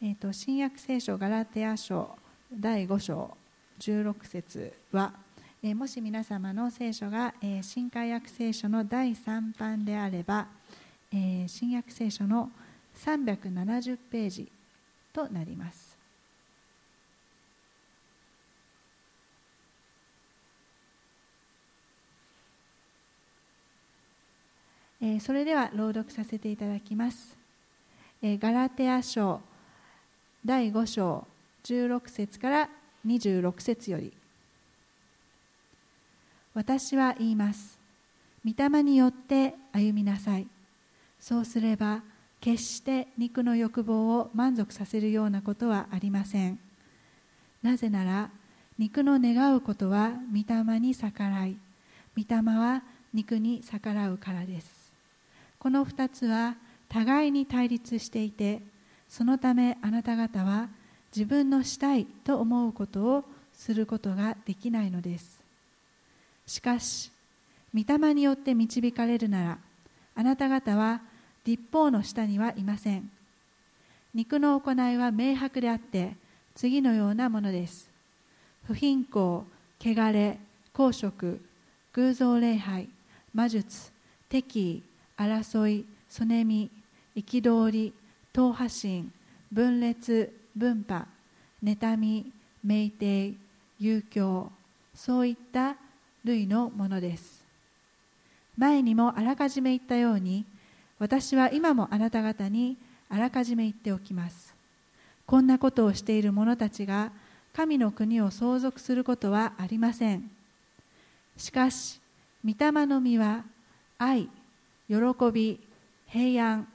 えーと、新約聖書ガラテヤ書第5章16節は、えー、もし皆様の聖書が、えー、新海約聖書の第3版であれば、えー、新約聖書の370ページとなります。えそれでは朗読させていただきます。えガラテヤ書第5章16節から26節より。私は言います。御霊によって歩みなさい。そうすれば決して肉の欲望を満足させるようなことはありません。なぜなら肉の願うことは御霊に逆らい御霊は肉に逆らうからです。この2つは互いに対立していてそのためあなた方は自分のしたいと思うことをすることができないのです。しかし御霊によって導かれるならあなた方は立法の下にはいません。肉の行いは明白であって次のようなものです。不貧困汚れ公職偶像礼拝魔術敵意争いそねみ憤り党派心分裂分派妬み酩酊遊興そういった類のものです。前にもあらかじめ言ったように私は今もあなた方にあらかじめ言っておきます。こんなことをしている者たちが神の国を相続することはありません。しかし御霊の実は愛喜び平安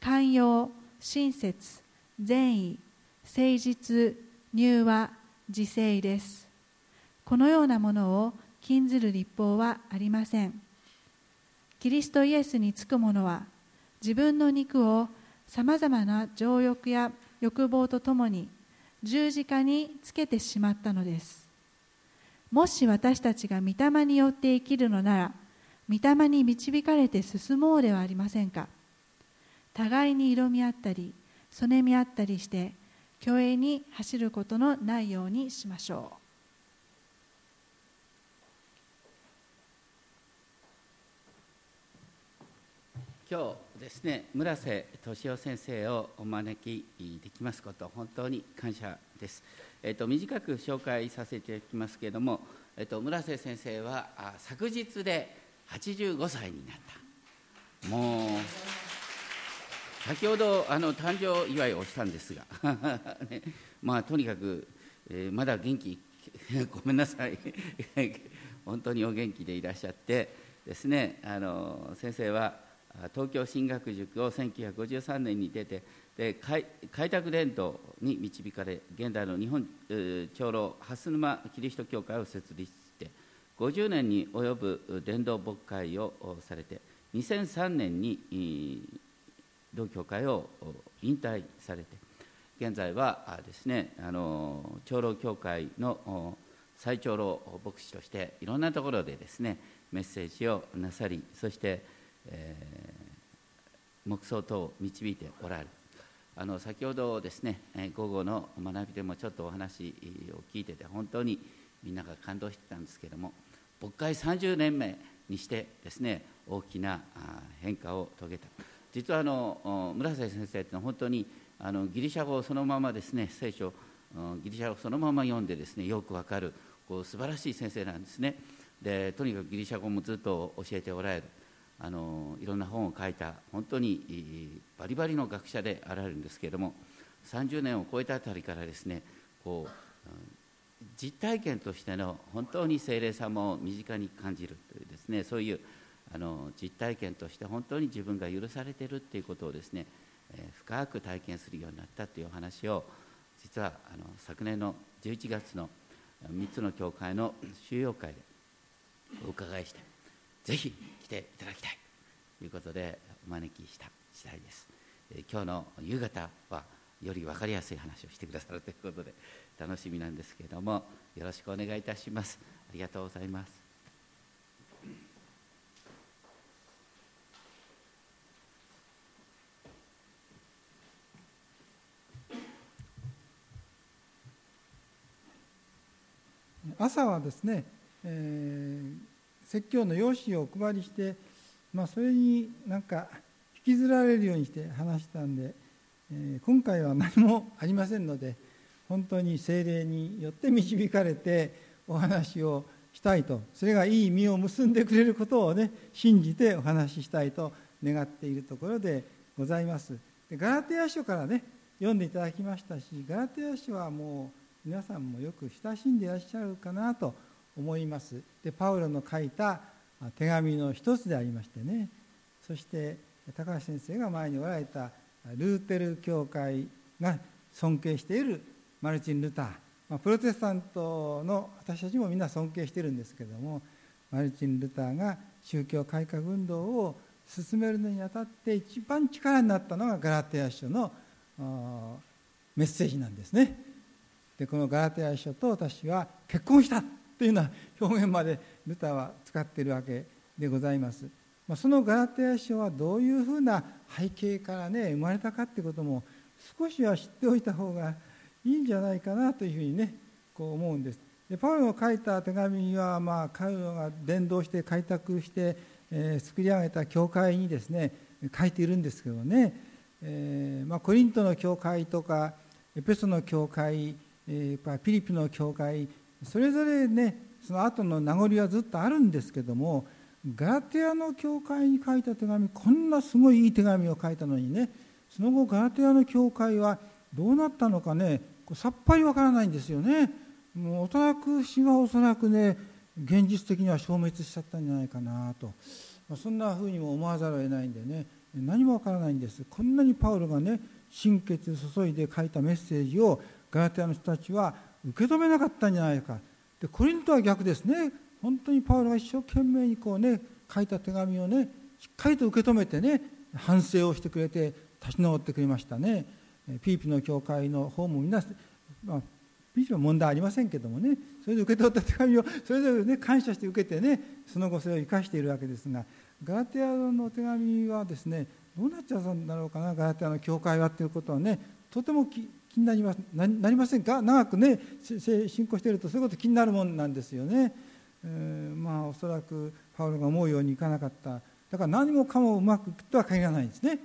寛容親切善意誠実柔和自制です。このようなものを禁ずる立法はありません。キリストイエスにつく者は自分の肉をさまざまな情欲や欲望とともに十字架につけてしまったのです。もし私たちが御霊によって生きるのなら御霊に導かれて進もうではありませんか。互いに色み合ったりそねみ合ったりして虚栄に走ることのないようにしましょう。今日ですね村瀬俊夫先生をお招きできますこと本当に感謝です、えーと、短く紹介させていただきますけれども、えーと、村瀬先生は昨日で85歳になった。もう先ほどあの誕生祝いをしたんですが、ね、まあとにかく、えー、まだ元気ごめんなさい。本当にお元気でいらっしゃってですねあの先生は東京進学塾を1953年に出てで開拓伝道に導かれ現代の日本長老蓮沼キリスト教会を設立して50年に及ぶ伝道牧会をされて2003年に同教会を引退されて現在はですねあの長老教会の最長老牧師としていろんなところでですねメッセージをなさりそして、えー、黙想等を導いておられるあの先ほどですね午後の学びでもちょっとお話を聞いてて本当にみんなが感動してたんですけども牧会30年目にしてですね大きな変化を遂げた。実はあの村瀬先生ってのは本当にあのギリシャ語をそのままですね聖書ギリシャ語をそのまま読んでですねよくわかるこう素晴らしい先生なんですね。でとにかくギリシャ語もずっと教えておられる。あのいろんな本を書いた本当にバリバリの学者であられるんですけれども30年を超えたあたりからですねこう実体験としての本当に精霊様を身近に感じるというですねそういうあの実体験として本当に自分が許されてるっていうことをですね、えー、深く体験するようになったというお話を実はあの昨年の11月の3つの教会の収容会でお伺いしてぜひ来ていただきたいということでお招きした次第です、えー、今日の夕方はより分かりやすい話をしてくださるということで楽しみなんですけれどもよろしくお願いいたします。ありがとうございます。朝はですね、えー、説教の用紙をお配りして、まあ、それになんか引きずられるようにして話したんで、えー、今回は何もありませんので本当に精霊によって導かれてお話をしたいとそれがいい実を結んでくれることをね信じてお話ししたいと願っているところでございます。でガラテヤ書からね読んでいただきましたしガラテヤ書はもう皆さんもよく親しんでいらっしゃるかなと思います。でパウロの書いた手紙の一つでありましてね。そして高橋先生が前におられたルーテル教会が尊敬しているマルチン・ルター、まあ、プロテスタントの私たちもみんな尊敬してるんですけどもマルチン・ルターが宗教改革運動を進めるのにあたって一番力になったのがガラテヤ書のメッセージなんですね。でこのガラテヤ書と私は結婚したというような表現までルターは使っているわけでございます。まあ、そのガラテヤ書はどういうふうな背景からね生まれたかってことも少しは知っておいた方がいいんじゃないかなというふうにねこう思うんです。でパウロの書いた手紙は、まあ、彼らが伝道して開拓して、えー、作り上げた教会にですね書いているんですけどね、えーまあ、コリントの教会とかエペソの教会、えー、ピリピの教会それぞれねその後の名残はずっとあるんですけどもガラテヤの教会に書いた手紙こんなすごいいい手紙を書いたのにねその後ガラテヤの教会はどうなったのかねさっぱりわからないんですよね。もうおそらく死はおそらくね現実的には消滅しちゃったんじゃないかなと、まあ、そんなふうにも思わざるを得ないんでね何もわからないんです。こんなにパウロがね心血注いで書いたメッセージをガラテヤの人たちは受け止めなかったんじゃないか。でコリントは逆ですね。本当にパウロが一生懸命にこうね書いた手紙をねしっかりと受け止めてね反省をしてくれて立ち直ってくれましたね。ピーピの教会の方もみんな、まあ、ピーピは問題ありませんけどもねそれで受け取った手紙をそれぞれね感謝して受けてねその後それを生かしているわけですがガラテヤの手紙はですねどうなっちゃうんだろうかなガラテヤの教会はということはねとても気になりますなりませんか？長くね信仰しているとそういうこと気になるもんなんですよね。えー、まあおそらくパウロが思うようにいかなかった。だから何もかもうまくいくとは限らないんですね。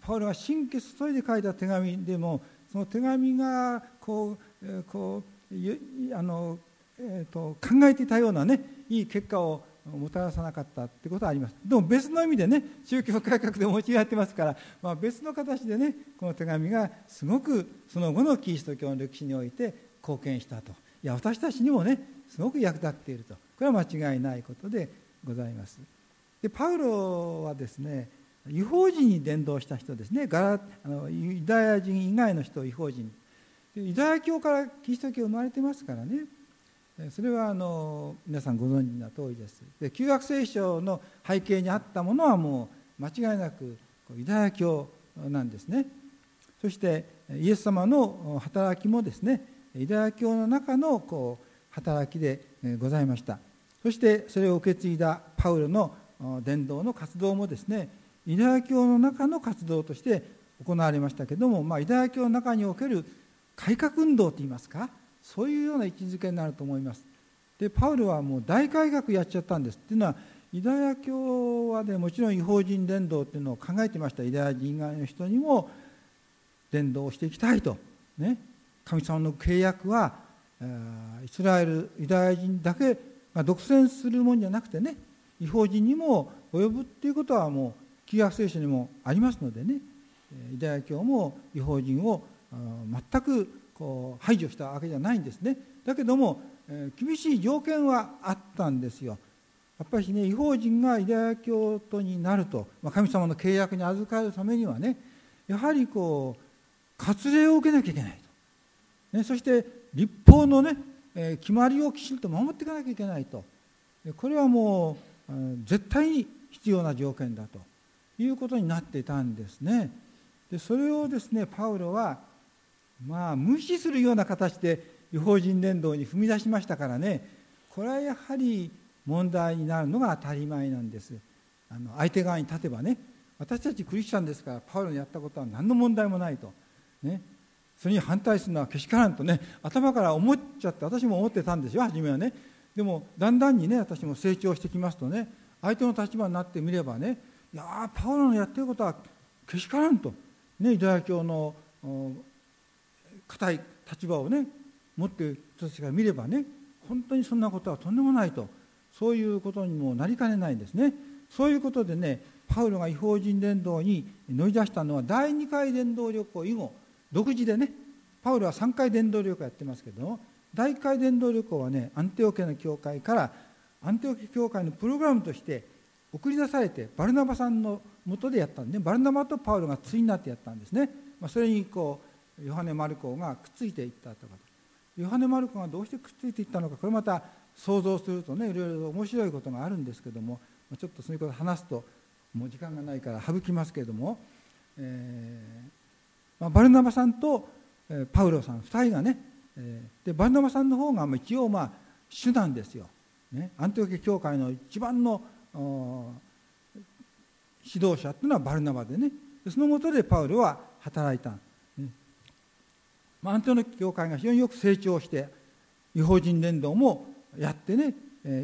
パウロが神経注いで書いた手紙でもその手紙がこう、えー、こうあの、えーと、考えていたようなねいい結果をもたらさなかったってことはあります。でも別の意味でね宗教改革で用いられてますから、まあ、別の形でねこの手紙がすごくその後のキリスト教の歴史において貢献したと。いや私たちにもねすごく役立っていると。これは間違いないことでございます。でパウロはですね違法人に伝道した人ですね。ガラあのユダヤ人以外の人を違法人ユダヤ教からキリスト教生まれてますからね。それはあの皆さんご存知な通りです。で旧約聖書の背景にあったものはもう間違いなくユダヤ教なんですね。そしてイエス様の働きもですねユダヤ教の中のこう働きでございました。そしてそれを受け継いだパウロの伝道の活動もですねユダヤ教の中の活動として行われましたけども、まあ、ユダヤ教の中における改革運動といいますかそういうような位置づけになると思います。でパウロはもう大改革やっちゃったんですっていうのはユダヤ教はねもちろん違法人伝道っていうのを考えてました。ユダヤ人以外の人にも伝道をしていきたいと、ね、神様の契約はイスラエルユダヤ人だけ、まあ、独占するもんじゃなくてね違法人にも及ぶっていうことはもう旧約聖書にもありますのでね。ユダヤ教も違法人を全くこう排除したわけじゃないんですね。だけども厳しい条件はあったんですよ。やっぱりね違法人がユダヤ教徒になると、まあ、神様の契約に預かるためにはねやはりこう割礼を受けなきゃいけないと、ね、そして立法のね、え決まりをきちんと守っていかなきゃいけないと。これはもう絶対に必要な条件だということになっていたんですね。でそれをですねパウロはまあ無視するような形で違法人伝道に踏み出しましたからね。これはやはり問題になるのが当たり前なんです。あの相手側に立てばね私たちクリスチャンですからパウロのやったことは何の問題もないと、ね、それに反対するのはけしからんとね頭から思っちゃって私も思ってたんですよ初めはね。でもだんだんにね私も成長してきますとね相手の立場になってみればねいやパウロのやってることはけしからんと、ね、ユダヤ教の固い立場をね持っている人たちが見ればね本当にそんなことはとんでもないとそういうことにもなりかねないんですね。そういうことでねパウロが違法人伝道に乗り出したのは第2回伝道旅行以後独自でねパウロは3回伝道旅行やってますけど第1回伝道旅行はねアンテオケの教会からアンテオケ教会のプログラムとして送り出されてバルナバさんのもとでやったんでバルナバとパウロが対になってやったんですね、まあ、それにこうヨハネ・マルコがくっついていったとか。ヨハネ・マルコがどうしてくっついていったのか。これまた想像するとねいろいろ面白いことがあるんですけども。ちょっとそういうこと話すともう時間がないから省きますけれども、えーまあ、バルナバさんと、パウロさん2人がね、でバルナバさんの方が一応まあ主なんですよ、ね、アンティオケ教会の一番の指導者っていうのはバルナバでね。そのもとでパウロは働いた、まあ、アンテオ教会が非常によく成長して違法人伝道もやってね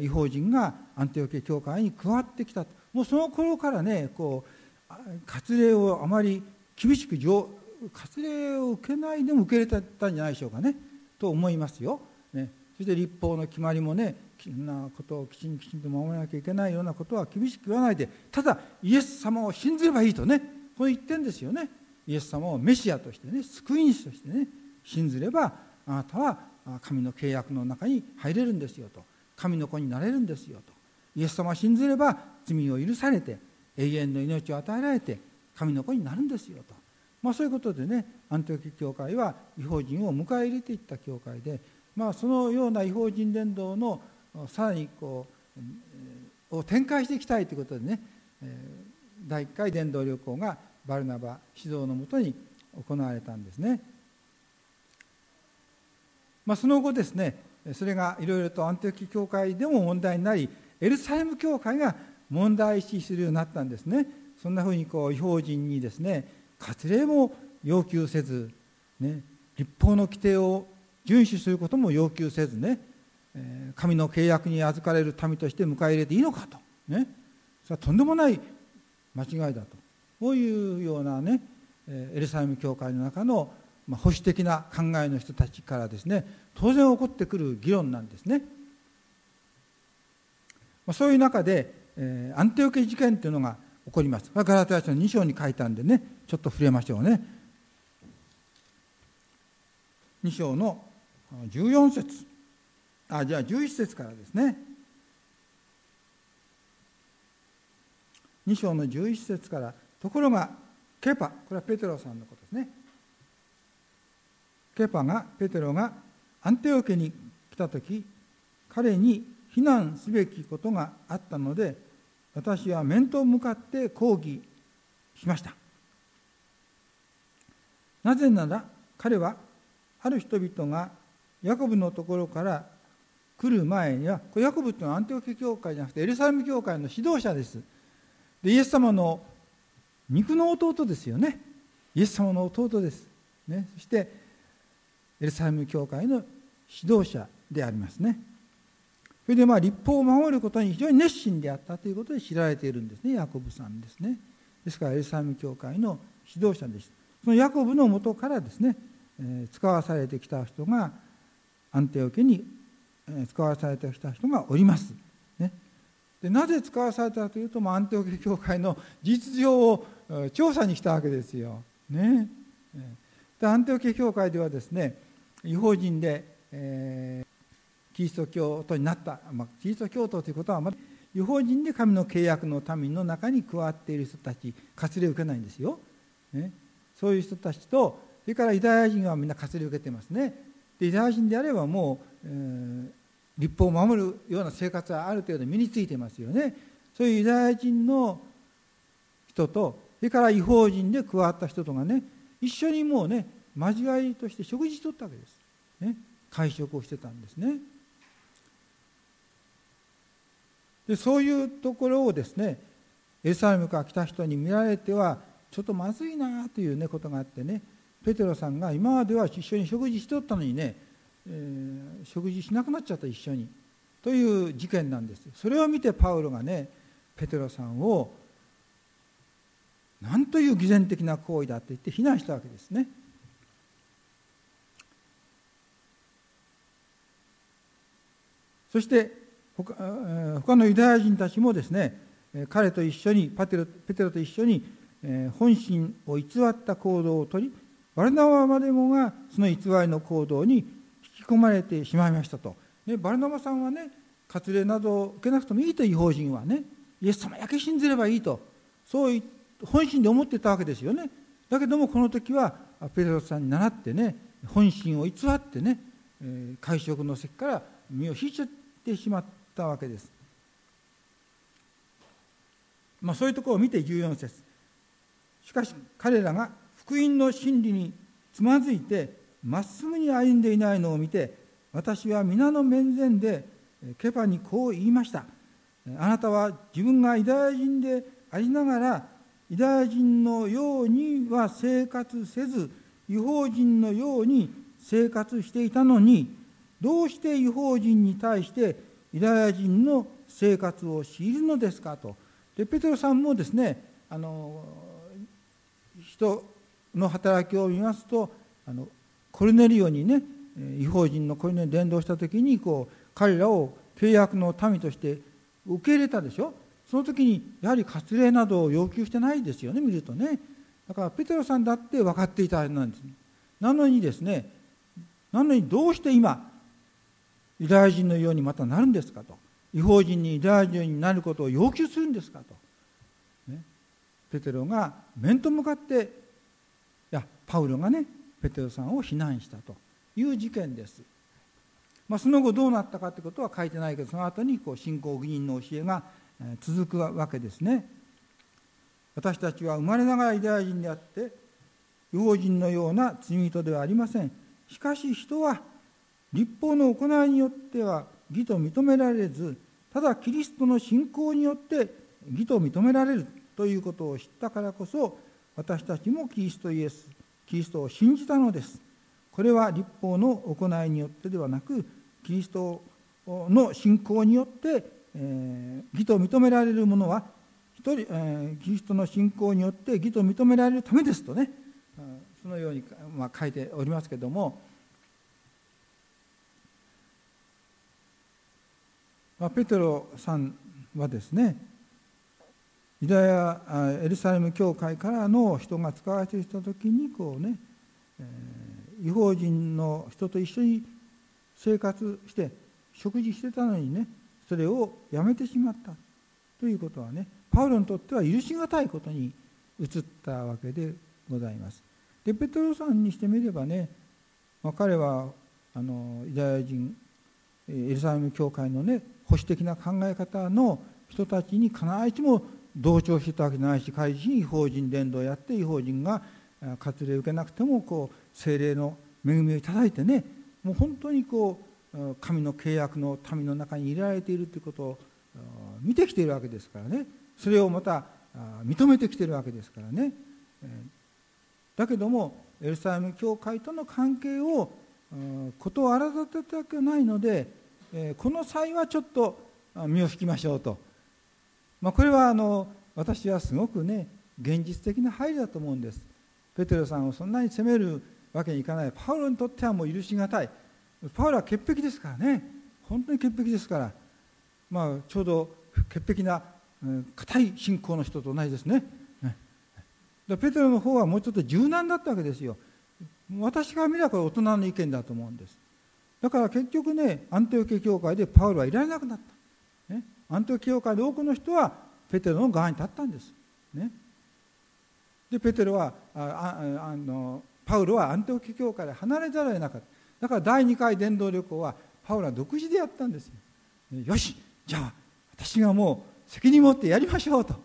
違法人がアンテオケ教会に加わってきたもうその頃からねこう割礼をあまり厳しく割礼を受けないでも受け入れたんじゃないでしょうかねと思いますよ。ね、そして立法の決まりもねなことをきちんきちんと守らなきゃいけないようなことは厳しく言わないでただイエス様を信じればいいとねこう言ってんですよね。イエス様をメシアとしてね救い主としてね。信ずればあなたは神の契約の中に入れるんですよと。神の子になれるんですよと。イエス様を信ずれば罪を許されて永遠の命を与えられて神の子になるんですよと、まあ、そういうことでねアントキ教会は違法人を迎え入れていった教会で、まあ、そのような違法人伝道のさらにこうを展開していきたいということでね第1回伝道旅行がバルナバ指導のもとに行われたんですね。まあ、その後ですねそれがいろいろとアンテオキ教会でも問題になりエルサレム教会が問題視するようになったんですね。そんなふうにこう違法人にですね割礼も要求せず、ね、立法の規定を遵守することも要求せずね神の契約に預かれる民として迎え入れていいのかと、ね、それはとんでもない間違いだと。こういうようなねエルサレム教会の中のまあ保守的な考えの人たちからですね当然起こってくる議論なんですね。まあそういう中で、えー、アンテオケ事件というのが起こります。ガラテヤ書の2章に書いたんでねちょっと触れましょうね。2章の14節あじゃあ11節からですね。2章の11節からところがケパこれはペテロさんのことですね。ケパがペテロがアンテオ家に来た時彼に非難すべきことがあったので私は面と向かって抗議しました。なぜなら彼はある人々がヤコブのところから来る前にはこれヤコブっていうのはアンテオケ教会じゃなくてエルサレム教会の指導者です。でイエス様の肉の弟ですよね。イエス様の弟です、ね、そしてエルサレム教会の指導者でありますね。それでまあ立法を守ることに非常に熱心であったということで知られているんですね。ヤコブさんですね。ですからエルサレム教会の指導者でしたそのヤコブのもとからですね、え使わされてきた人がアンテオ家に使わされてきた人がおります、ね、でなぜ使わされたかというと、まあ、アンテオ家教会の実上を調査に来たわけですよ、ね、でアンテオ家教会ではですね違法人で、えー、キリスト教徒になった、まあ、キリスト教徒ということはあまだ違法人で神の契約の民の中に加わっている人たち割礼を受けないんですよ、ね、そういう人たちとそれからユダヤ人はみんな割礼を受けてますね。でユダヤ人であればもう、えー、立法を守るような生活はある程度身についてますよね。そういうユダヤ人の人とそれから違法人で加わった人とがね一緒にもうね交わりとして食事とったわけです、ね、会食をしてたんですね。でそういうところをですねエルサレムから来た人に見られてはちょっとまずいなという、ね、ことがあってねペテロさんが今までは一緒に食事しとったのにね、えー、食事しなくなっちゃった一緒にという事件なんです。それを見てパウロがねペテロさんを何という偽善的な行為だって言って非難したわけですね。そして他他のユダヤ人たちもですね彼と一緒にパテロペテロと一緒に本心を偽った行動をとりバルナバまでもがその偽りの行動に引き込まれてしまいましたと、ね、バルナバさんはね割礼などを受けなくてもいいという法人はねイエス様だけ信じればいいとそう本心で思ってたわけですよね。だけどもこの時はペテロさんに倣ってね本心を偽ってね会食の席から身を引いちゃってしまったわけです。まあそういうところを見て14節。しかし彼らが福音の真理につまずいてまっすぐに歩んでいないのを見て私は皆の面前でケパにこう言いました。あなたは自分がユダヤ人でありながらユダヤ人のようには生活せず違法人のように生活していたのにどうして違法人に対してユダヤ人の生活を強いるのですかと。でペテロさんもですねあの人の働きを見ますとあのコルネリオにね違法人のコルネリオに伝道した時にこう彼らを契約の民として受け入れたでしょ。その時にやはり割礼などを要求してないですよね見るとね。だからペテロさんだって分かっていたはずなんです。なのにですねなのにどうして今ユダヤ人のようにまたなるんですかと。違法人にユダヤ人になることを要求するんですかと、ね、ペテロが面と向かっていやパウロがねペテロさんを非難したという事件です。まあ、その後どうなったかということは書いてないけどその後にこう信仰義人の教えが続くわけですね。私たちは生まれながらユダヤ人であって違法人のような罪人ではありません。しかし人は立法の行いによっては義と認められずただキリストの信仰によって義と認められるということを知ったからこそ私たちもキリストイエスキリストを信じたのです。これは立法の行いによってではなくキリストの信仰によって、え、義と認められるものは一人、え、キリストの信仰によって義と認められるためですとねそのように、ま、書いておりますけども、ま、ペテロさんはですねユダヤエルサレム教会からの人が使われていた時にこうね、えー、違法人の人と一緒に生活して食事してたのにねそれをやめてしまったということはねパウロにとっては許し難いことに移ったわけでございます。でペトロさんにしてみればね、まあ、彼はあのユダヤ人エルサレム教会のね保守的な考え方の人たちに必ずしも同調してたわけじゃないし彼自身違法人伝道をやって違法人が割礼を受けなくてもこう精霊の恵みをいただいてねもう本当にこう神の契約の民の中に入れられているということを見てきているわけですからね。それをまた認めてきているわけですからね。だけどもエルサレム教会との関係をことを荒立てたくないのでえこの際はちょっと身を引きましょうと、まあ、これはあの私はすごくね現実的な配慮だと思うんです。ペテロさんをそんなに責めるわけにいかない。パウロにとってはもう許し難い。パウロは潔癖ですからね。本当に潔癖ですから。まあちょうど潔癖な硬い信仰の人と同じですね。ペテロの方はもうちょっと柔軟だったわけですよ。私が見ればこれ大人の意見だと思うんです。だから結局ねアンテオケ教会でパウロはいられなくなった、ね、アンテオケ教会で多くの人はペテロの側に立ったんです、ね、でペテロはああのパウロはアンテオキ教から離れざるを得なかった。だから第2回伝道旅行はパウロは独自でやったんですよ。よしじゃあ私がもう責任持ってやりましょうと、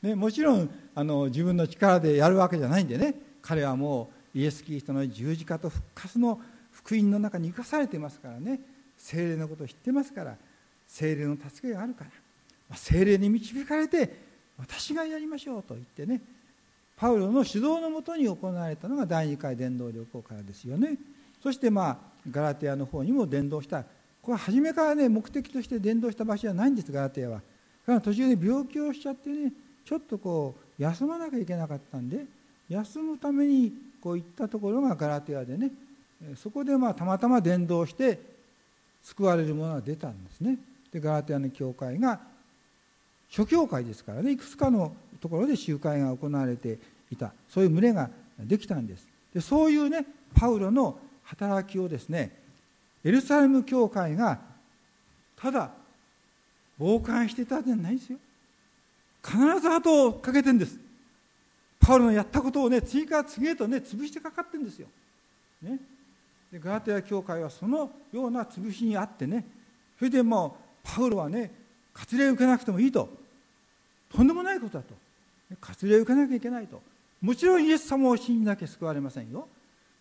ね、もちろんあの自分の力でやるわけじゃないんでね。彼はもうイエス・キリストの十字架と復活の福音の中に生かされてますからね。精霊のことを知ってますから精霊の助けがあるから精霊に導かれて私がやりましょうと言ってねパウロの指導のもとに行われたのが第2回伝道旅行からですよね。そしてまあガラテヤの方にも伝道した。これは初めからね目的として伝道した場所じゃないんですガラテヤは。から途中で病気をしちゃってねちょっとこう休まなきゃいけなかったんで休むためにこういったところがガラテヤでねそこでまあたまたま伝道して救われるものが出たんですね。でガラテヤの教会が諸教会ですからね。いくつかのところで集会が行われていた。そういう群れができたんです。でそういうねパウロの働きをですねエルサレム教会がただ傍観してたんじゃないですよ。必ず後をかけてんです。パウロのやったことをね次から次へとね潰してかかってるんですよ、ね、でガラテヤ教会はそのような潰しにあってねそれでもうパウロはね割礼を受けなくてもいいと。とんでもないことだと。割礼を受けなきゃいけないと。もちろんイエス様を信じなきゃ救われませんよ。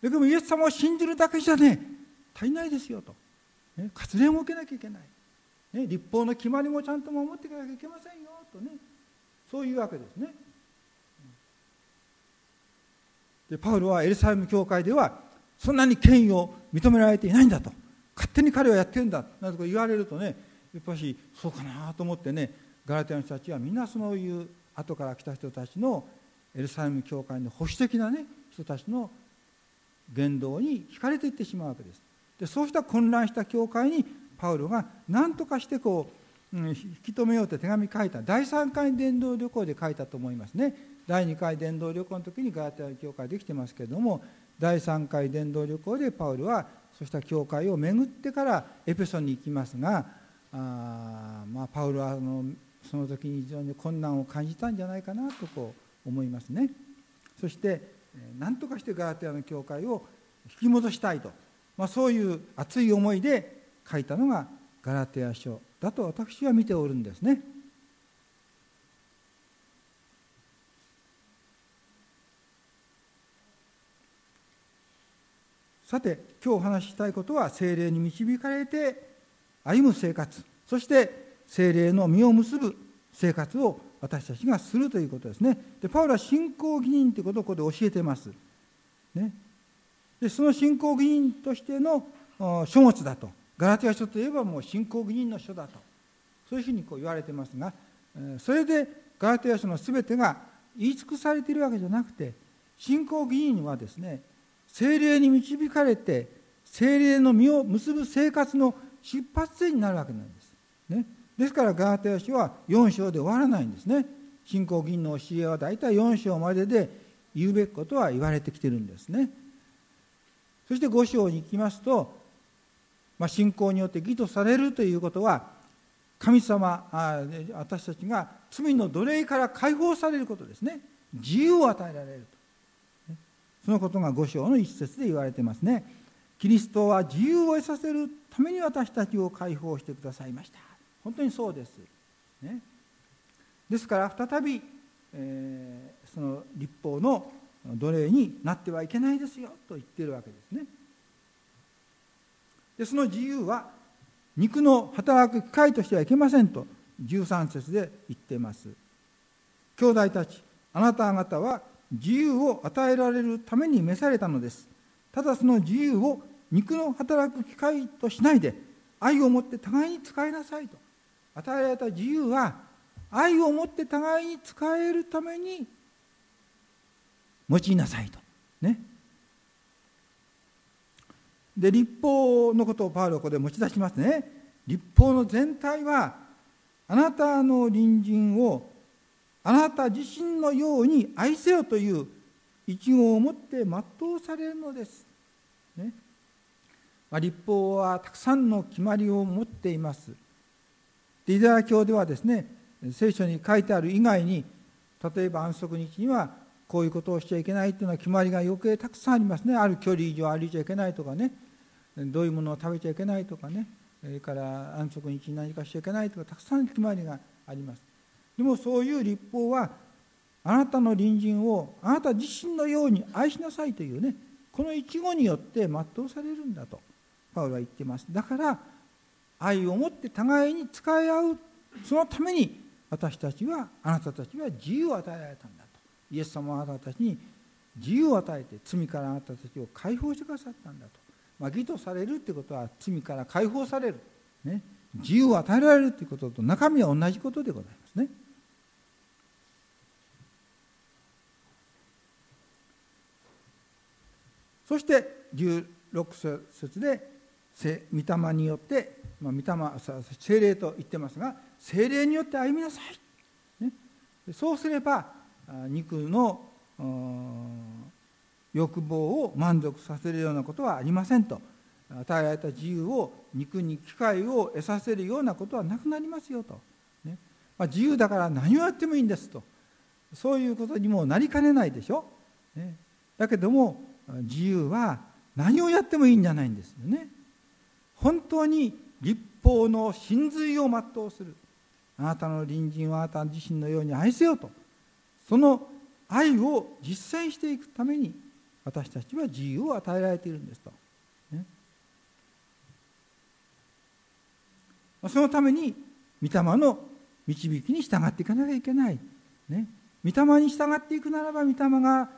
だけどイエス様を信じるだけじゃね足りないですよと、ね、割礼も受けなきゃいけない、ね、立法の決まりもちゃんと守っていかなきゃいけませんよとね。そういうわけですね。でパウロはエルサレム教会ではそんなに権威を認められていないんだと。勝手に彼はやってるんだなどと言われるとねやっぱしそうかなと思ってねガラテアの人たちはみんなそういう後から来た人たちのエルサレム教会の保守的な、ね、人たちの言動に惹かれていってしまうわけです。でそうした混乱した教会にパウロが何とかしてこう、うん、引き止めようと手紙書いた。第3回伝道旅行で書いたと思いますね。第2回伝道旅行の時にガラテア教会できてますけれども第3回伝道旅行でパウロはそうした教会を巡ってからエペソンに行きますがあまあパウロはあのその時に非常に困難を感じたんじゃないかなとこう思いますねそして何とかしてガラテヤの教会を引き戻したいと、まあ、そういう熱い思いで書いたのがガラテヤ書だと私は見ておるんですね。さて今日お話ししたいことは精霊に導かれて歩む生活。そして精霊の実を結ぶ生活を私たちがするということですね。でパウロは信仰義人ということをここで教えてます、ね、でその信仰義人としての書物だと。ガラテヤ書といえばもう信仰義人の書だと。そういうふうにこう言われてますがそれでガラテヤ書の全てが言い尽くされているわけじゃなくて信仰義人はですね精霊に導かれて精霊の実を結ぶ生活の出発点になるわけなんです。ね、ですからガーテヤ書は4章で終わらないんですね。信仰銀の教えは大体4章までで言うべきことは言われてきてるんですね。そして5章に行きますと、まあ、信仰によって義とされるということは神様あ私たちが罪の奴隷から解放されることですね自由を与えられるとそのことが5章の一節で言われてますね。キリストは自由を得させるために私たちを解放してくださいました。本当にそうです、ね、ですから再び、えー、その立法の奴隷になってはいけないですよと言ってるわけですね。でその自由は肉の働く機会としてはいけませんと13節で言っています。兄弟たちあなた方は自由を与えられるために召されたのです。ただその自由を肉の働く機会としないで愛を持って互いに使いなさいと。与えられた自由は愛を持って互いに使えるために用いなさいと。ね。で立法のことをパウロはここで持ち出しますね。立法の全体はあなたの隣人をあなた自身のように愛せよという一語を持って全うされるのです、ね。まあ、立法はたくさんの決まりを持っています。でイザヤ教ではですね聖書に書いてある以外に例えば安息日にはこういうことをしちゃいけないというのは決まりが余計たくさんありますね。ある距離以上歩いちゃいけないとかね。どういうものを食べちゃいけないとかね。それから安息日に何かしちゃいけないとかたくさん決まりがあります。でもそういう立法はあなたの隣人をあなた自身のように愛しなさいというねこの一語によって全うされるんだとパウロは言ってます。だから愛を持って互いに使い合うそのために私たちはあなたたちは自由を与えられたんだと。イエス様はあなたたちに自由を与えて罪からあなたたちを解放してくださったんだと、まあ、義とされるってことは罪から解放される、ね、自由を与えられるということと中身は同じことでございますね。そして16節で御霊によって、まあ、御霊精霊と言ってますが精霊によって歩みなさい、ね、そうすれば肉の欲望を満足させるようなことはありませんと。与えられた自由を肉に機会を得させるようなことはなくなりますよと、ね。まあ、自由だから何をやってもいいんですと。そういうことにもなりかねないでしょ、ね、だけども自由は何をやってもいいんじゃないんですよね。本当に立法の真髄を全うする。あなたの隣人はあなた自身のように愛せよと。その愛を実践していくために私たちは自由を与えられているんですと、ね、そのために御霊の導きに従っていかなきゃいけない、ね、御霊に従っていくならば御霊が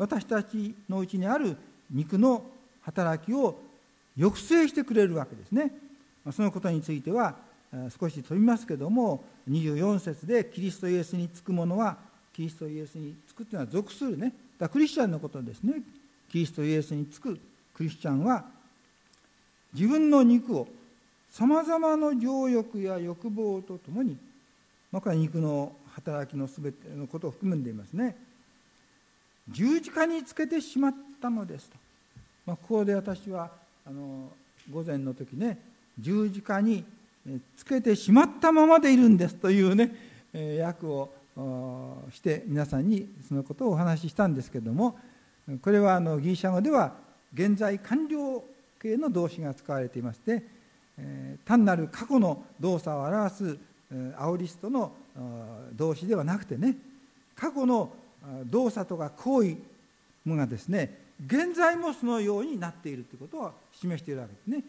私たちのうちにある肉の働きを抑制してくれるわけですね。そのことについては少し飛びますけども24節でキリストイエスにつく者はキリストイエスにつくというのは属するね。だクリスチャンのことですね。キリストイエスにつくクリスチャンは自分の肉をさまざまな情欲や欲望とともに、まあ、これは肉の働きのすべてのことを含んでいますね。十字架につけてしまったのですと、まあ、ここで私はあの午前の時ね十字架につけてしまったままでいるんですというね訳をして皆さんにそのことをお話ししたんですけどもこれはあのギリシャ語では現在完了形の動詞が使われていまして単なる過去の動作を表すアオリストの動詞ではなくてね過去の動作とか行為がですね現在もそのようになっているということを示しているわけですね。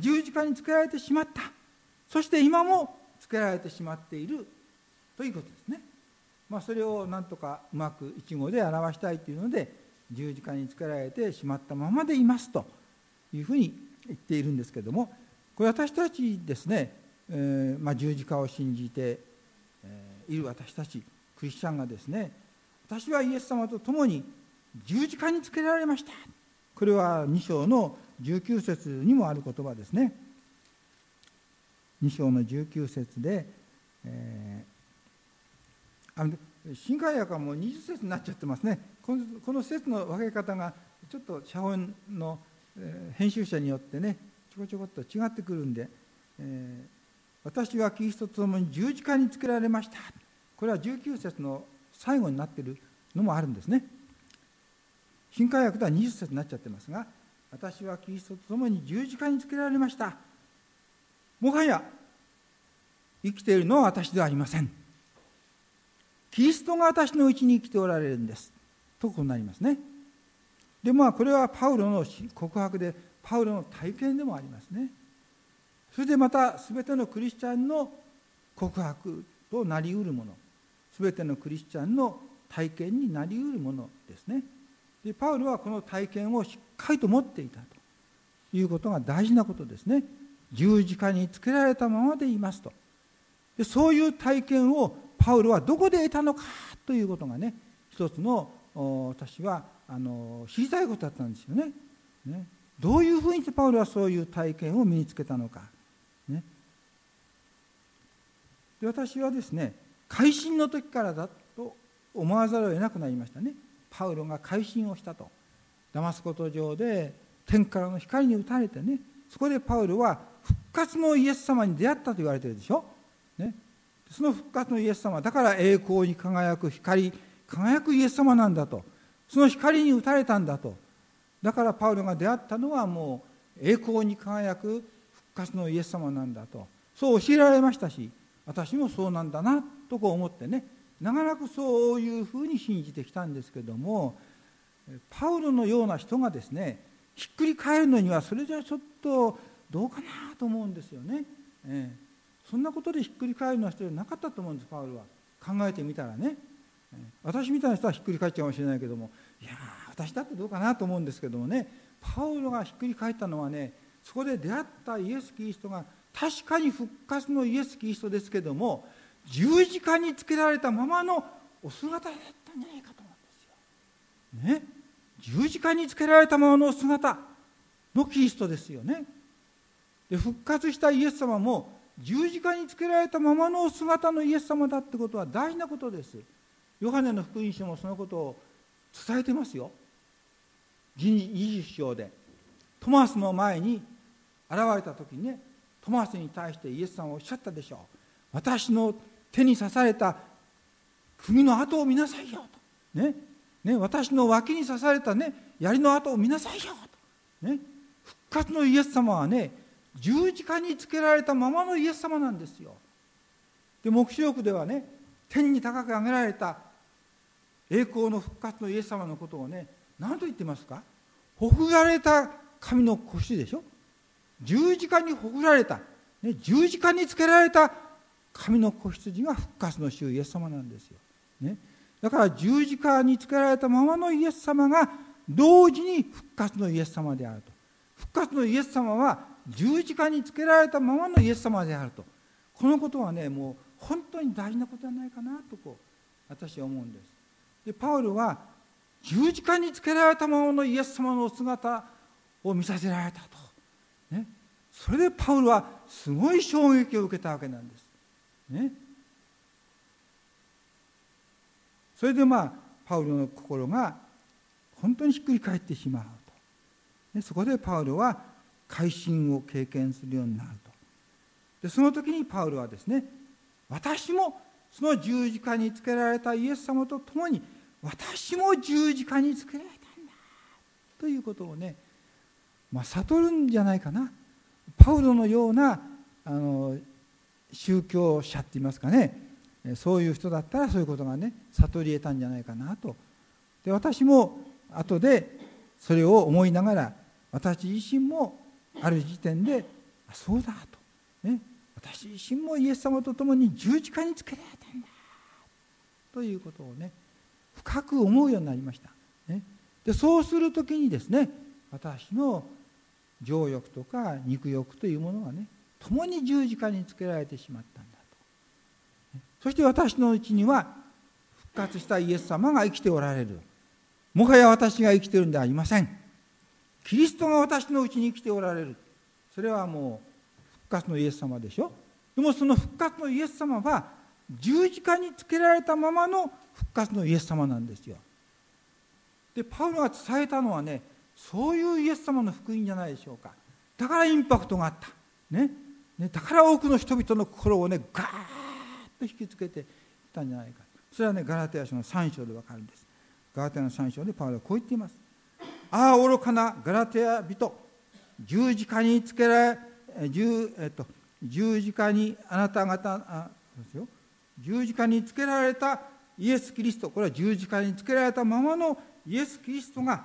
十字架につけられてしまった。そして今もつけられてしまっているということですね、まあ、それをなんとかうまく一語で表したいというので十字架につけられてしまったままでいますというふうに言っているんですけれどもこれ私たちですね、えー、まあ、十字架を信じて、いる私たちクリスチャンがですね私はイエス様と共に十字架につけられました。これは2章の19節にもある言葉ですね。2章の19節で、えー、あの新海訳はもう20節になっちゃってますね。このこの節の分け方がちょっと写本の、え、編集者によってねちょこちょこっと違ってくるんで、えー、私はキリストと共に十字架につけられました。これは19節の最後になっているのもあるんですね。新海訳では20節になっちゃってますが私はキリストと共に十字架につけられました。もはや生きているのは私ではありません。キリストが私のうちに生きておられるんです。とこうなりますね。でまあこれはパウロの告白でパウロの体験でもありますね。それでまた全てのクリスチャンの告白となりうるもの。全てのクリスチャンの体験になりうるものですね。でパウロはこの体験をしっかりと持っていたということが大事なことですね。十字架につけられたままでいますと。でそういう体験をパウロはどこで得たのかということがね一つの私はあの知りたいことだったんですよね。ね。どういうふうにしてパウロはそういう体験を身につけたのか、ね、で私はですね改心の時からだと思わざるを得なくなりましたね。パウロが改心をしたと。ダマスコ途上で天からの光に打たれてね。そこでパウロは復活のイエス様に出会ったと言われてるでしょ、ね、その復活のイエス様だから栄光に輝く光輝くイエス様なんだと。その光に打たれたんだと。だからパウロが出会ったのはもう栄光に輝く復活のイエス様なんだと。そう教えられましたし私もそうなんだな。とこう思ってね長らくそういうふうに信じてきたんですけどもパウロのような人がですねひっくり返るのにはそれじゃちょっとどうかなと思うんですよね、えー、そんなことでひっくり返るような人じゃなかったと思うんですパウロは。考えてみたらね、私みたいな人はひっくり返っちゃうかもしれないけどもいや私だってどうかなと思うんですけどもね。パウロがひっくり返ったのはねそこで出会ったイエス・キリストが確かに復活のイエス・キリストですけども十字架につけられたままのお姿だったんじゃないかと思うんですよ。ね？十字架につけられたままのお姿のキリストですよね。で復活したイエス様も十字架につけられたままのお姿のイエス様だってことは大事なことです。ヨハネの福音書もそのことを伝えてますよ。20章でトマスの前に現れた時にねトマスに対してイエス様はおっしゃったでしょう私の手に刺された釘の跡を見なさいよと、ね。ね、私の脇に刺された、ね、槍の跡を見なさいよと、ね、復活のイエス様はね十字架につけられたままのイエス様なんですよ。で黙示録ではね天に高く上げられた栄光の復活のイエス様のことをね何と言ってますか？ほふられた神の腰でしょ？十字架にほふられた、ね、十字架につけられた神の子羊が復活の主イエス様なんですよ、ね、だから十字架につけられたままのイエス様が同時に復活のイエス様であると。復活のイエス様は十字架につけられたままのイエス様であると。このことはねもう本当に大事なことじゃないかなとこう私は思うんです。でパウルは十字架につけられたままのイエス様の姿を見させられたと、ね、それでパウルはすごい衝撃を受けたわけなんです。ね、それでまあパウルの心が本当にひっくり返ってしまうと。でそこでパウルは改心を経験するようになると。でその時にパウルはですね私もその十字架につけられたイエス様と共に私も十字架につけられたんだということをね、まあ、悟るんじゃないかな。パウロのようなあの宗教者って言いますかね。そういう人だったらそういうことがね悟り得たんじゃないかなと。で私も後でそれを思いながら私自身もある時点でそうだと、ね、私自身もイエス様と共に十字架につけられたんだ。ということをね深く思うようになりました、ね、でそうする時にですね私の情欲とか肉欲というものがね共に十字架につけられてしまったんだと。そして私のうちには復活したイエス様が生きておられる。もはや私が生きてるんではありません。キリストが私のうちに生きておられる。それはもう復活のイエス様でしょ。でもその復活のイエス様は十字架につけられたままの復活のイエス様なんですよ。でパウロが伝えたのはねそういうイエス様の福音じゃないでしょうか。だからインパクトがあった、ね。ね、だから多くの人々の心をねガーッと引きつけていったんじゃないか。それはねガラテヤ書の3章でわかるんです。ガラテヤの3章でパウロはこう言っています。ああ愚かなガラテヤ人十字架につけられ十,、えっと、十字架にあなた方あですよ。十字架につけられたイエス・キリストこれは十字架につけられたままのイエス・キリストが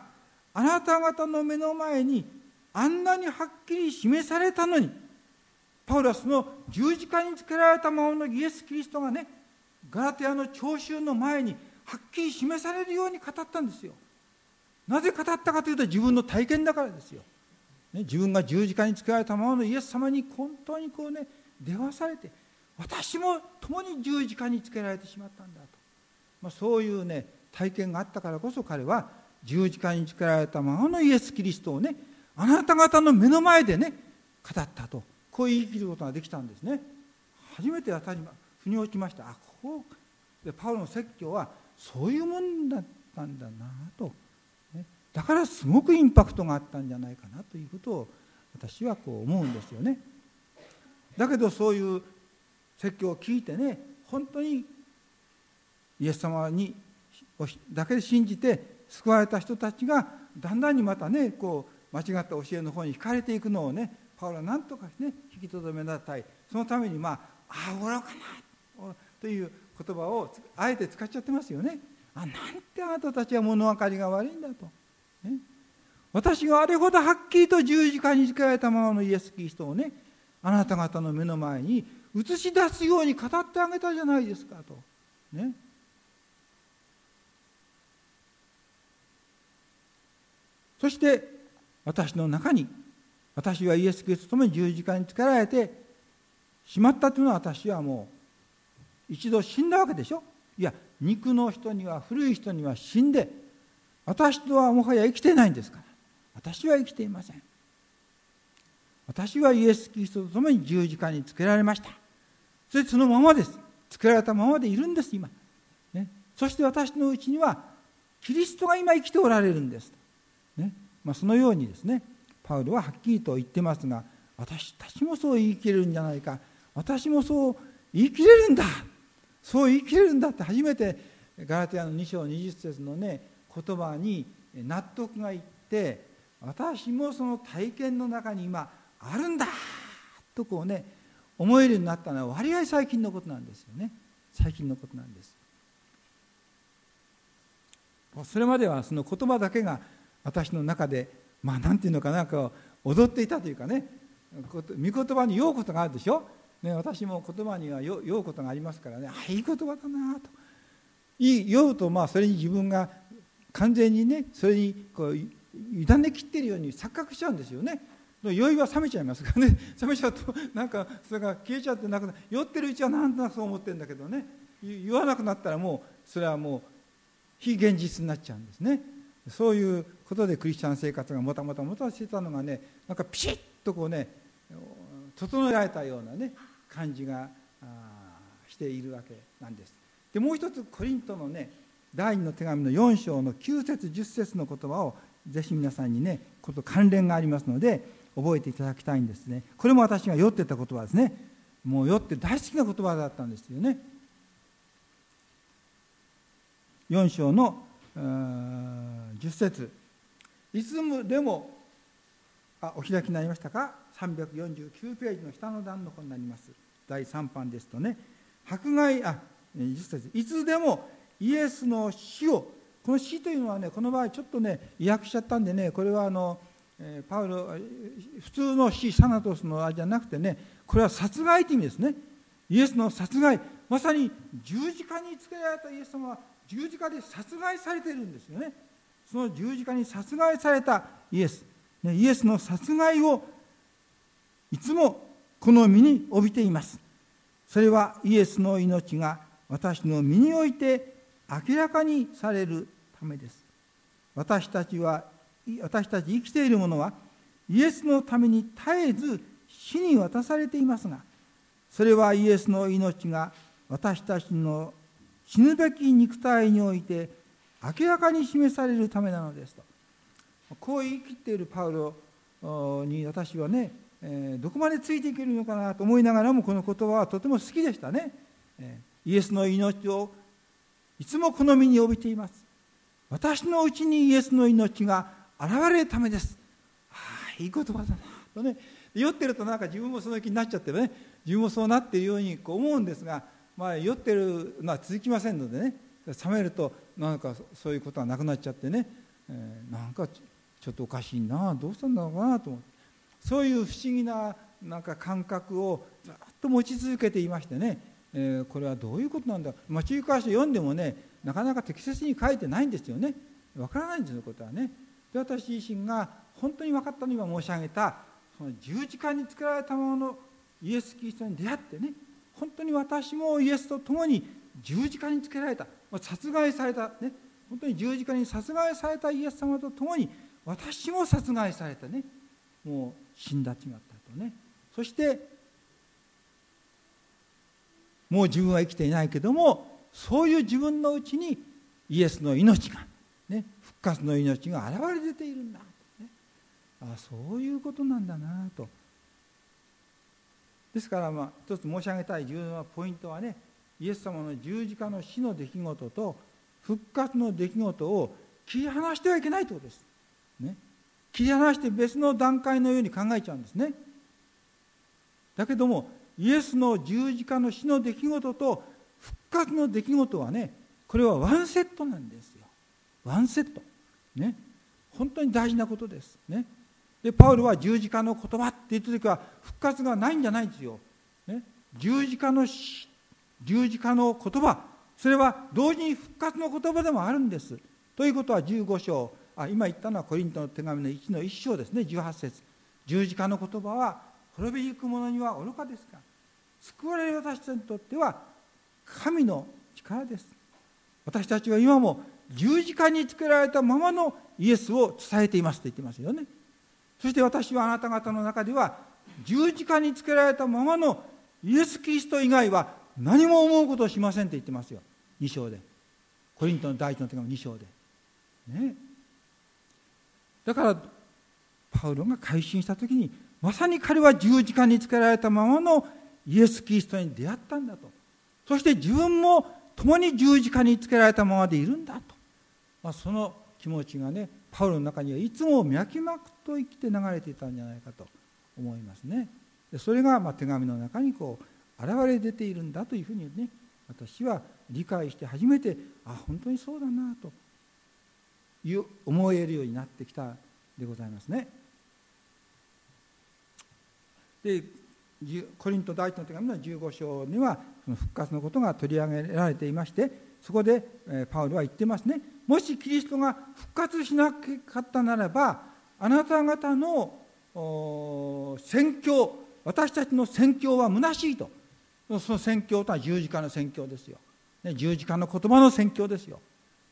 あなた方の目の前にあんなにはっきり示されたのにパウラスの十字架につけられたままのイエス・キリストがねガラテヤの聴衆の前にはっきり示されるように語ったんですよ。なぜ語ったかというと自分の体験だからですよ、ね、自分が十字架につけられたままのイエス様に本当にこうね出会わされて私も共に十字架につけられてしまったんだと。まあ、そういうね体験があったからこそ彼は十字架につけられたままのイエス・キリストをねあなた方の目の前でね語ったと。こう言い切ることができたんですね。初めて私に腑に落ちました。あこうでパウロの説教はそういうもんだったんだなと、ね、だからすごくインパクトがあったんじゃないかなということを私はこう思うんですよね。だけどそういう説教を聞いてね本当にイエス様にだけで信じて救われた人たちがだんだんにまたねこう間違った教えの方に惹かれていくのをねパウロは何とかね引き留めなさいそのためにまあ「あ愚かな」という言葉をあえて使っちゃってますよね。あなんてあなたたちは物分かりが悪いんだと。ね、私があれほどはっきりと十字架に誓けられたままのイエス・キリストをねあなた方の目の前に映し出すように語ってあげたじゃないですかと。ね、そして私の中に私はイエス・キリストと共に十字架につけられてしまったというのは私はもう一度死んだわけでしょ？いや肉の人には古い人には死んで私とはもはや生きてないんですから。私は生きていません。私はイエス・キリストと共に十字架につけられました。それそのままです。つけられたままでいるんです今、ね、そして私のうちにはキリストが今生きておられるんです、ね。まあ、そのようにですね。パウロははっきりと言ってますが私たちもそう言い切れるんじゃないか。私もそう言い切れるんだ。そう言い切れるんだって初めてガラテヤの2章20節のね言葉に納得がいって私もその体験の中に今あるんだとこうね思えるようになったのは割合最近のことなんですよね。最近のことなんです。それまではその言葉だけが私の中でまあ何て言うのかなこう踊っていたというかね御言葉に酔うことがあるでしょ、ね、私も言葉には酔うことがありますからねあいい言葉だなと。酔うとまあそれに自分が完全にねそれにこう委ねきってるように錯覚しちゃうんですよね。酔いは冷めちゃいますからね。冷めちゃうとなんかそれが消えちゃってなく酔ってるうちはなんとなくそう思ってるんだけどね。言わなくなったらもうそれはもう非現実になっちゃうんですね。そういうことでクリスチャン生活がもたもたもたしてたのがねなんかピシッとこうね整えられたようなね感じがしているわけなんです。でもう一つコリントのね第二の手紙の4章の9節10節の言葉をぜひ皆さんにねこと関連がありますので覚えていただきたいんですね。これも私が酔ってた言葉ですね。もう酔って大好きな言葉だったんですよね。4章の10節。いつでもあお開きになりましたか？349ページの下の段の方になります。第3版ですとね。迫害あ10節。いつでもイエスの死をこの死というのはねこの場合ちょっとね意訳しちゃったんでねこれはあのパウロ普通の死サナトスのあれじゃなくてねこれは殺害という意味ですね。イエスの殺害。まさに十字架につけられたイエス様は十字架で殺害されているんですよね。その十字架に殺害されたイエス。ねイエスの殺害をいつもこの身に帯びています。それはイエスの命が私の身において明らかにされるためです。私たちは私たち生きている者はイエスのために絶えず死に渡されていますがそれはイエスの命が私たちの死ぬべき肉体において明らかに示されるためなのですと。こう言い切っているパウロに私はね、どこまでついていけるのかなと思いながらもこの言葉はとても好きでしたね、イエスの命をいつも好みに帯びています。私のうちにイエスの命が現れるためです。ああいい言葉だなとね。酔ってるとなんか自分もその気になっちゃってね。自分もそうなっているようにこう思うんですが、まあ、酔ってるのは続きませんのでね。冷めるとなんかそういうことはなくなっちゃってね、えー、なんかちょっとおかしいなどうしたんだろうなと思って。そういう不思議ななんか感覚をずっと持ち続けていましてね、えー、これはどういうことなんだ、まあ、中華書読んでもねなかなか適切に書いてないんですよね。わからないんですよことはね。で私自身が本当に分かったの今申し上げたその十字架に作られたもののイエス・キリストに出会ってね。本当に私もイエスと共に十字架につけられた。殺害されたね本当に十字架に殺害されたイエス様と共に私も殺害されたね。もう死んだちまったとね。そしてもう自分は生きていないけどもそういう自分のうちにイエスの命が、ね、復活の命が現れ出ているんだ、ね、あそういうことなんだなと。ですからまあ一つ申し上げたい重要なポイントはねイエス様の十字架の死の出来事と復活の出来事を切り離してはいけないということです。ね、切り離して別の段階のように考えちゃうんですね。だけどもイエスの十字架の死の出来事と復活の出来事はねこれはワンセットなんですよ。ワンセット。ね。本当に大事なことです。ね。でパウルは十字架の言葉って言った時は復活がないんじゃないんですよ。ね、十字架の十字架の言葉。それは同時に復活の言葉でもあるんです。ということは15章。あ今言ったのはコリントの手紙の1の1章ですね。18節。十字架の言葉は滅びゆく者には愚かですが救われる私たちにとっては神の力です。私たちは今も十字架につけられたままのイエスを伝えています。と言ってますよね。そして私はあなた方の中では十字架につけられたままのイエス・キリスト以外は何も思うことをしませんと言ってますよ。2章で。コリントの第一の手紙2章で。ね。だからパウロが改心した時にまさに彼は十字架につけられたままのイエス・キリストに出会ったんだと。そして自分も共に十字架につけられたままでいるんだと、まあ、その気持ちがねパウロの中にはいつも脈々と生きて流れていたんじゃないかと思いますね。それがま手紙の中にこう現れ出ているんだというふうにね私は理解して初めてあ本当にそうだなという思えるようになってきたでございますね。でコリント第一の手紙の15章にはその復活のことが取り上げられていましてそこでパウルは言ってますねもしキリストが復活しなかったならばあなた方の宣教私たちの宣教は虚しいとその宣教とは十字架の宣教ですよ、ね、十字架の言葉の宣教ですよ、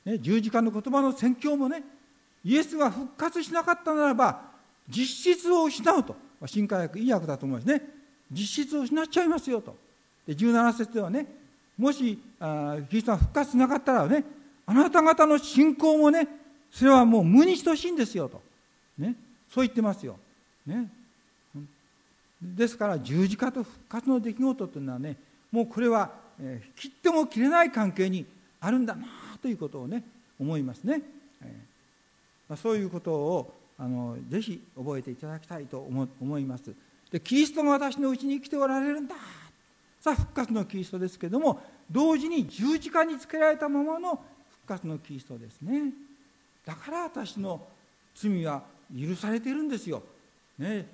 ね、十字架の言葉の宣教もねイエスが復活しなかったならば実質を失うと。新科学いい訳だと思いますね。実質を失っちゃいますよと。で17節ではねもしあキリストが復活しなかったらねあなた方の信仰もねそれはもう無に等しいんですよと、ね、そう言ってますよ、ね、ですから十字架と復活の出来事というのはねもうこれは、切っても切れない関係にあるんだなということをね思いますね、えーま、そういうことをあのぜひ覚えていただきたいと思います。でキリストが私のうちに生きておられるんだ。さあ復活のキリストですけども同時に十字架につけられたままの復活のキリストですね。だから私の罪は許されているんですよ、ね、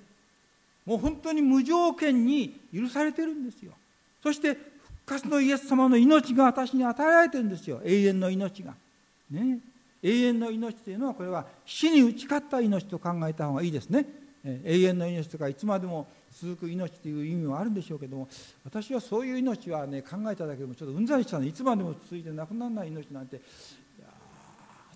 もう本当に無条件に許されてるんですよ。そして復活のイエス様の命が私に与えられてるんですよ。永遠の命が。ね。永遠の命というのはこれは死に打ち勝った命と考えた方がいいですね。永遠の命とかいつまでも続く命という意味はあるんでしょうけども私はそういう命はね考えただけでもちょっとうんざりしたのいつまでも続いてなくならない命なんていや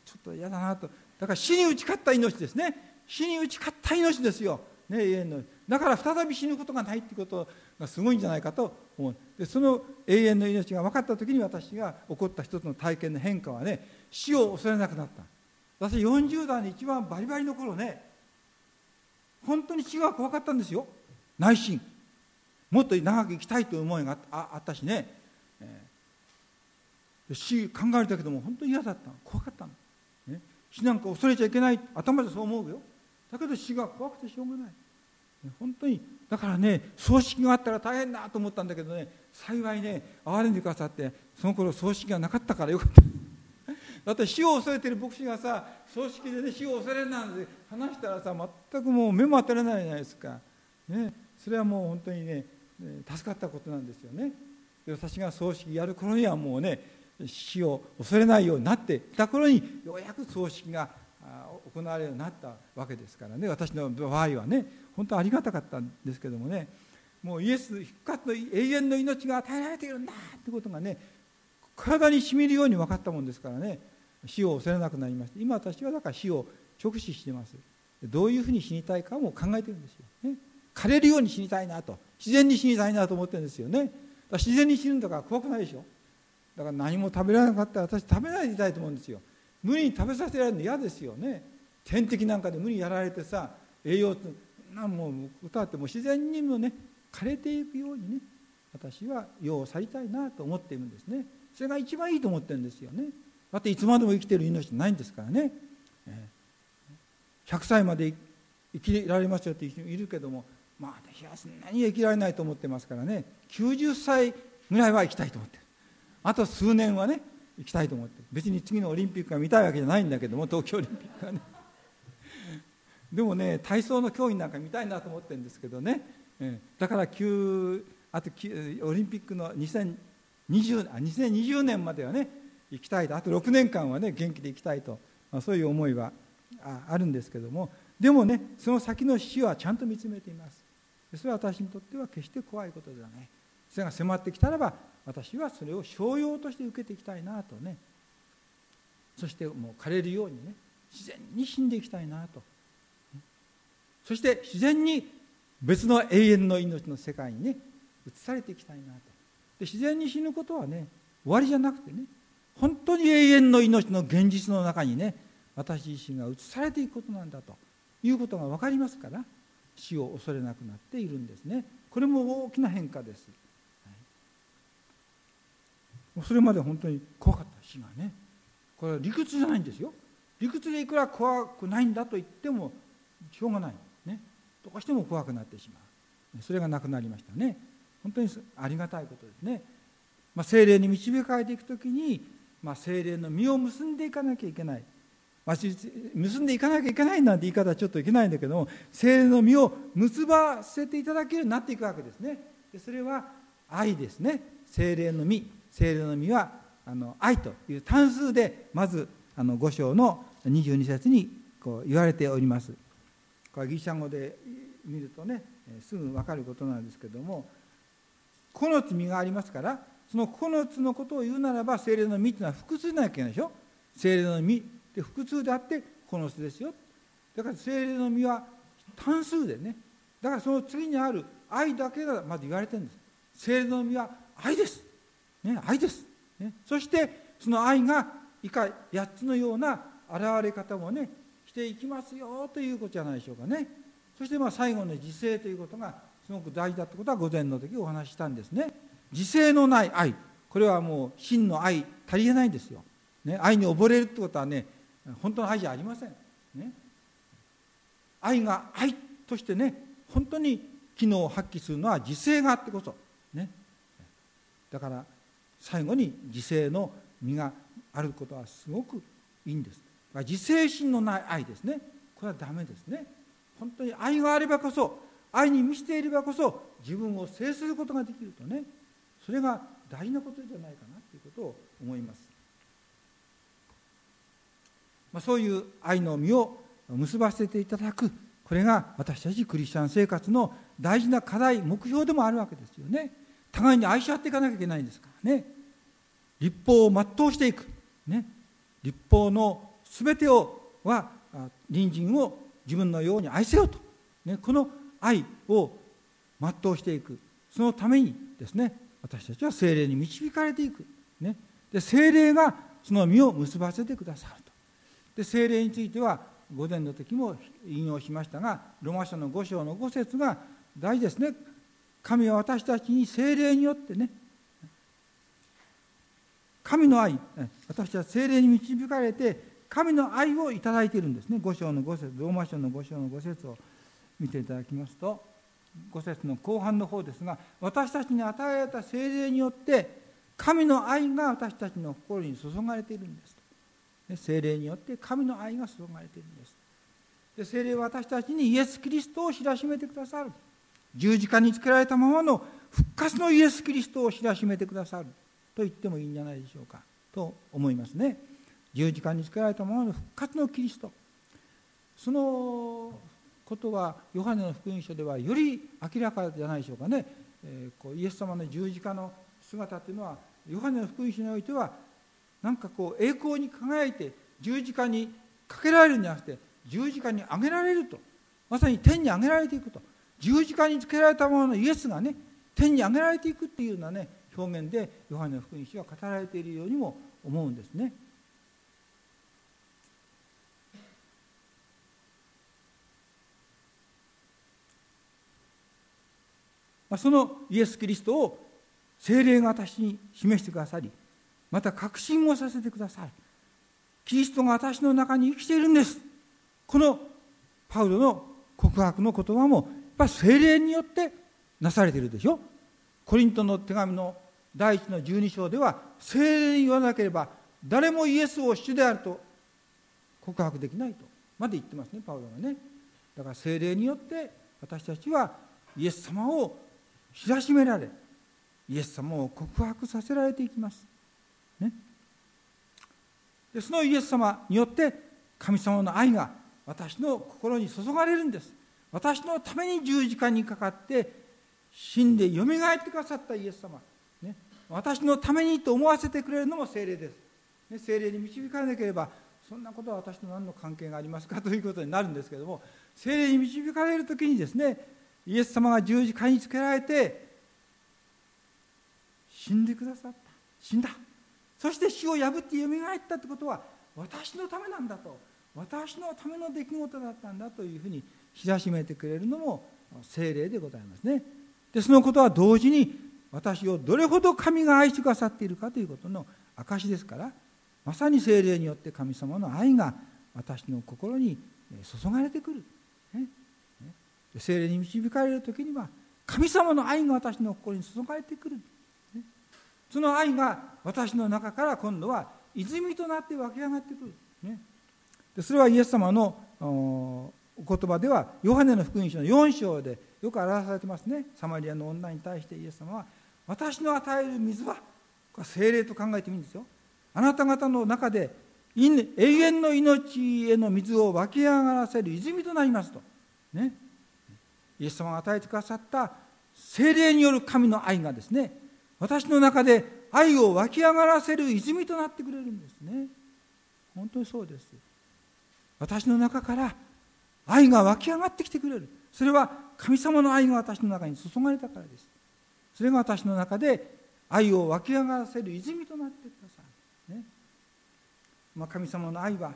ちょっと嫌だなと。だから死に打ち勝った命ですね。死に打ち勝った命ですよ、ね、永遠の命。だから再び死ぬことがないってことがすごいんじゃないかと思うでその永遠の命が分かった時に私が起こった一つの体験の変化はね死を恐れなくなった。私40代に一番バリバリの頃ね本当に死が怖かったんですよ。内心。もっと長く生きたいという思いがあったしね、えー、死考えたけども本当に嫌だった怖かったの、ね、死なんか恐れちゃいけない。頭でそう思うよ。だけど死が怖くてしょうがない。本当にだからね葬式があったら大変だと思ったんだけどね幸いね憐れんでくださってその頃葬式がなかったからよかった。だって死を恐れてる牧師がさ葬式でね死を恐れるなんて話したらさ全くもう目も当たらないじゃないですか、ね、それはもう本当にね助かったことなんですよね。で私が葬式やる頃にはもうね死を恐れないようになっていた頃にようやく葬式が行われるようになったわけですからね。私の場合はね本当ありがたかったんですけどもね。もうイエス復活の永遠の命が与えられているんだってことがね体にしみるように分かったもんですからね。死を恐れなくなりまして今私はだから死を直視してます。どういうふうに死にたいかも考えてるんですよ、ね、枯れるように死にたいなと。自然に死にたいなと思ってるんですよね。自然に死ぬんだから怖くないでしょ。だから何も食べられなかったら私食べないでいたいと思うんですよ。無理に食べさせられるの嫌ですよね。天敵なんかで無理にやられてさ栄養なんもう歌っても自然にもね枯れていくようにね私は世を去りたいなと思っているんですね。それが一番いいと思ってるんですよね。だっていつまでも生きてる命ないんですからね。100歳まで生きられますよっていう人いるけどもまあいやそんなに生きられないと思ってますからね。90歳ぐらいは生きたいと思ってる。あと数年はね生きたいと思って。別に次のオリンピックが見たいわけじゃないんだけども東京オリンピックはね。でもね体操の競技なんか見たいなと思ってるんですけどね、だからあとオリンピックの2020 2020年まではね行きたいと。あと6年間はね元気で行きたいと、まあ、そういう思いはあるんですけども。でもねその先の死はちゃんと見つめています。それは私にとっては決して怖いことではない。それが迫ってきたらば私はそれを商用として受けていきたいなとね。そしてもう枯れるようにね自然に死んでいきたいなと。そして自然に別の永遠の命の世界にね移されていきたいなと。で自然に死ぬことはね終わりじゃなくてね本当に永遠の命の現実の中にね私自身が移されていくことなんだと。いうことが分かりますから死を恐れなくなっているんですね。これも大きな変化です、それまで本当に怖かった死がねこれは理屈じゃないんですよ。理屈でいくら怖くないんだと言ってもしょうがないね。どうしても怖くなってしまう。それがなくなりましたね。本当にありがたいことですね、まあ、精霊に導かれていく時に、まあ、精霊の実を結んでいかなきゃいけない。結んでいかなきゃいけないなんて言い方はちょっといけないんだけども精霊の実を結ばせていただけるようになっていくわけですね。でそれは愛ですね。精霊の実精霊の実はあの愛という単数でまずあの5章の22節にこう言われております。これギリシャ語で見るとねすぐ分かることなんですけども9つ実がありますからその9つのことを言うならば精霊の実というのは複数なきゃいけないでしょ？精霊の実で複数であってこの巣ですよ。だから精霊の実は単数でね。だからその次にある愛だけがまず言われてるんです。精霊の実は愛です、ね、愛です、ね、そしてその愛が以下8つのような現れ方もねしていきますよということじゃないでしょうかね。そしてまあ最後の自制ということがすごく大事だってことは午前の時お話ししたんですね。自制のない愛。これはもう真の愛足りえないんですよ、ね、愛に溺れるってことはね本当の愛じゃありません、ね、愛が愛としてね本当に機能を発揮するのは自制があってこそ、ね、だから最後に自制の実があることはすごくいいんです。自制心のない愛ですね。これはダメですね。本当に愛があればこそ愛に満ちていればこそ自分を制することができるとね。それが大事なことじゃないかなということを思います。まあ、そういう愛の実を結ばせていただく。これが私たちクリスチャン生活の大事な課題目標でもあるわけですよね。互いに愛し合っていかなきゃいけないんですからね。立法を全うしていく、ね、立法の全てをは隣人を自分のように愛せよと、ね、この愛を全うしていく。そのためにですね私たちは精霊に導かれていく、ね、で精霊がその実を結ばせてくださると。で精霊については午前の時も引用しましたがロマ書の5章の5節が大事ですね。神は私たちに精霊によってね。神の愛私たちは精霊に導かれて神の愛をいただいているんですね。5章の5節ローマ書の5章の5節を見ていただきますと5節の後半の方ですが私たちに与えられた精霊によって神の愛が私たちの心に注がれているんです精霊によって神の愛が注がれているんです。で精霊は私たちにイエス・キリストを知らしめてくださる。十字架につけられたままの復活のイエス・キリストを知らしめてくださる。と言ってもいいんじゃないでしょうか。と思いますね。十字架につけられたままの復活のキリスト。そのことはヨハネの福音書ではより明らかじゃないでしょうかね、えー、こうイエス様の十字架の姿というのはヨハネの福音書においてはなんかこう栄光に輝いて十字架にかけられるんじゃなくて十字架に上げられると。まさに天に上げられていくと。十字架につけられたもののイエスがね天に上げられていくっていうようなね表現でヨハネの福音書は語られているようにも思うんですね。まあ、そのイエス・キリストを精霊が私に示してくださりまた確信をさせてくださいキリストが私の中に生きているんですこのパウロの告白の言葉もやっぱ精霊によってなされているでしょ？コリントの手紙の第一の十二章では精霊に言わなければ誰もイエスを主であると告白できないとまで言ってますねパウロがね。だから精霊によって私たちはイエス様を知らしめられイエス様を告白させられていきます。ね、でそのイエス様によって神様の愛が私の心に注がれるんです。私のために十字架にかかって死んでよみがえってくださったイエス様、ね、私のためにと思わせてくれるのも精霊です、ね、精霊に導かれなければそんなことは私と何の関係がありますかということになるんですけども。精霊に導かれる時にですねイエス様が十字架につけられて死んでくださった。死んだ。そして死を破ってよみがえったってことは私のためなんだと。私のための出来事だったんだというふうに知らしめてくれるのも精霊でございますね。でそのことは同時に私をどれほど神が愛してくださっているかということの証ですからまさに精霊によって神様の愛が私の心に注がれてくる、ね、精霊に導かれる時には神様の愛が私の心に注がれてくる、ね、その愛が私の中から今度は泉となって湧き上がってくる、ね、でそれはイエス様の言葉ではヨハネの福音書の4章でよく表されてますね。サマリアの女に対してイエス様は私の与える水はこれ精霊と考えてもいいんですよ。あなた方の中で永遠の命への水を湧き上がらせる泉となりますとね。イエス様が与えてくださった精霊による神の愛がですね。私の中で愛を湧き上がらせる泉となってくれるんですね。本当にそうです。私の中から愛が湧き上がってきてくれる。それは神様の愛が私の中に注がれたからです。それが私の中で愛を湧き上がらせる泉となってください、ね。まあ、神様の愛は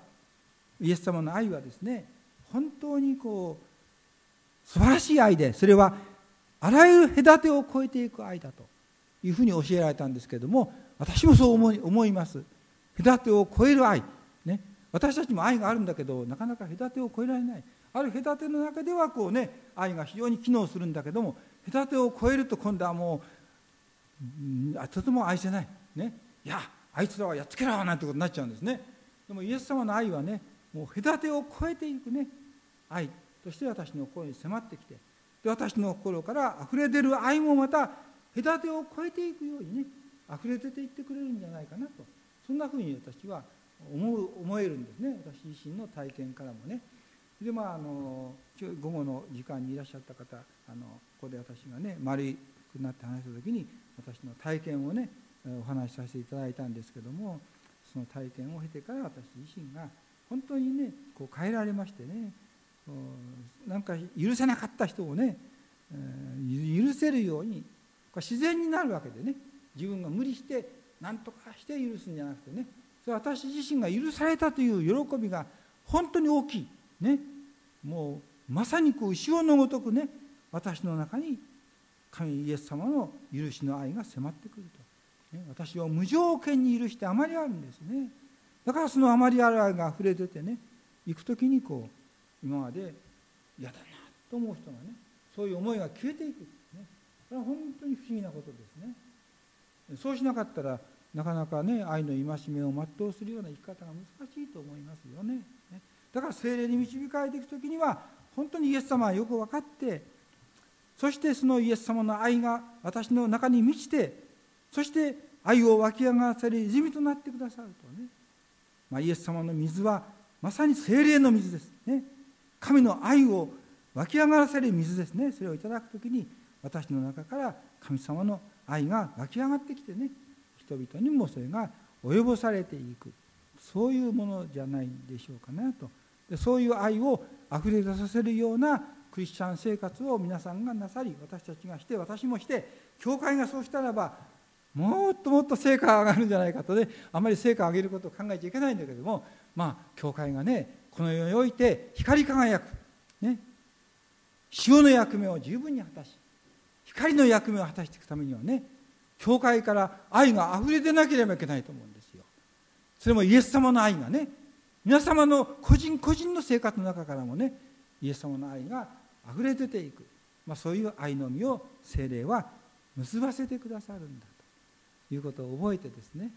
イエス様の愛はですね本当にこう素晴らしい愛でそれはあらゆる隔てを越えていく愛だと。いうふうに教えられたんですけれども私もそう思い思います。隔てを越える愛、ね、私たちも愛があるんだけどなかなか隔てを越えられない。ある隔ての中ではこうね愛が非常に機能するんだけども隔てを越えると今度はもうとても愛せない。ね。いやあいつらはやっつけろなんてことになっちゃうんですね。でもイエス様の愛はねもう隔てを越えていくね愛として私の心に迫ってきてで私の心から溢れ出る愛もまた隔てを越えていくようにね溢れ出ていってくれるんじゃないかなとそんなふうに私は思う思えるんですね。私自身の体験からもね。でまああの午後の時間にいらっしゃった方あのここで私がね丸くなって話した時に私の体験をねお話しさせていただいたんですけどもその体験を経てから私自身が本当にねこう変えられましてねなんか許せなかった人をね許せるように自然になるわけでね自分が無理して何とかして許すんじゃなくてねそれ私自身が許されたという喜びが本当に大きい。ね。もうまさにこう潮のごとくね私の中に神イエス様の許しの愛が迫ってくると、ね、私を無条件に許してあまりあるんですね。だからそのあまりある愛が溢れ出てね行く時にこう今まで嫌だなと思う人がねそういう思いが消えていく、ね、これは本当に不思議なことですね。そうしなかったらなかなかね愛の戒めを全うするような生き方が難しいと思いますよね。だから精霊に導かれていく時には本当にイエス様はよく分かってそしてそのイエス様の愛が私の中に満ちてそして愛を湧き上がらせる泉となってくださるとね、まあ、イエス様の水はまさに精霊の水ですね。神の愛を湧き上がらせる水ですね。それをいただく時に私の中から神様の愛が湧き上がってきてね。人々にもそれが及ぼされていく。そういうものじゃないでしょうかなと。そういう愛をあふれ出させるようなクリスチャン生活を皆さんがなさり私たちがして私もして教会がそうしたらばもっともっと成果が上がるんじゃないかとねあまり成果を上げることを考えちゃいけないんだけどもまあ教会がねこの世において光り輝く、ね、塩の役目を十分に果たし光の役目を果たしていくためにはね教会から愛があふれ出なければいけないと思うんですよ。それもイエス様の愛がね皆様の個人個人の生活の中からもねイエス様の愛があふれ出ていく、まあ、そういう愛の実を精霊は結ばせてくださるんだということを覚えてですね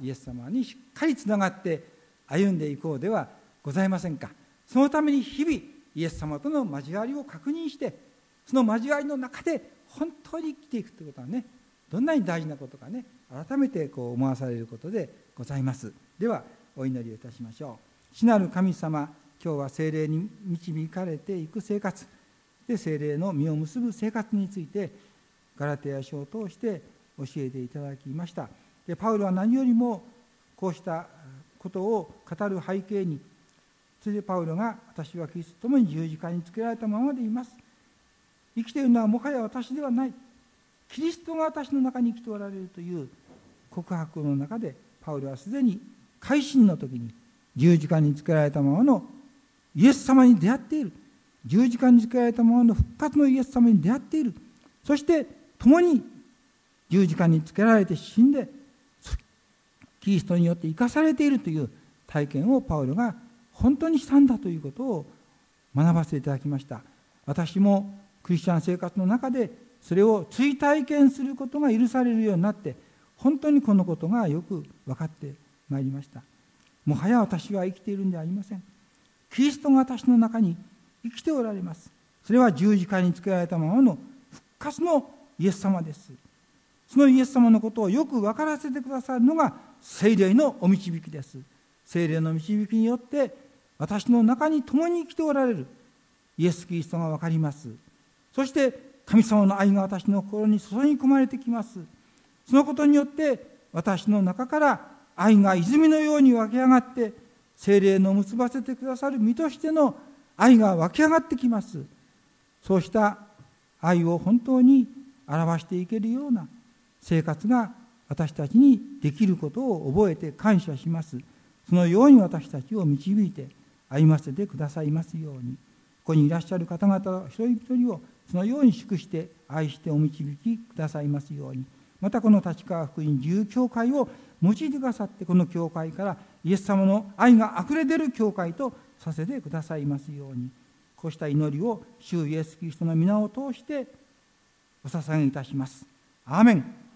イエス様にしっかりつながって歩んでいこうではございませんか。そのために日々イエス様との交わりを確認してその交わりの中で本当に生きていくということはねどんなに大事なことかね改めてこう思わされることでございます。ではお祈りをいたしましょう。主なる神様今日は精霊に導かれていく生活で精霊の実を結ぶ生活についてガラテヤ書を通して教えていただきました。でパウロは何よりもこうしたことを語る背景にそれでパウロが私はキリストと共に十字架につけられたままでいます。生きているのはもはや私ではない。キリストが私の中に生きておられるという告白の中でパウロはすでに改心の時に十字架につけられたままのイエス様に出会っている。十字架につけられたままの復活のイエス様に出会っている。そして共に十字架につけられて死んでキリストによって生かされているという体験をパウロが本当にしたんだということを学ばせていただきました。私もクリスチャン生活の中でそれを追体験することが許されるようになって本当にこのことがよく分かってまいりました。もはや私は生きているんではありません。キリストが私の中に生きておられます。それは十字架につけられたままの復活のイエス様です。そのイエス様のことをよく分からせてくださるのが聖霊のお導きです。聖霊の導きによって私の中に共に生きておられる。イエス・キリストが分かります。そして神様の愛が私の心に注ぎ込まれてきます。そのことによって私の中から愛が泉のように湧き上がって精霊の結ばせてくださる身としての愛が湧き上がってきます。そうした愛を本当に表していけるような生活が私たちにできることを覚えて感謝します。そのように私たちを導いて歩ませてくださいますように。ここにいらっしゃる方々一人一人をそのように祝して愛してお導きくださいますように。またこの立川福音自由教会を用いてくださってこの教会からイエス様の愛があふれ出る教会とさせてくださいますように。こうした祈りを主イエスキリストの皆を通してお捧げいたします。アーメン。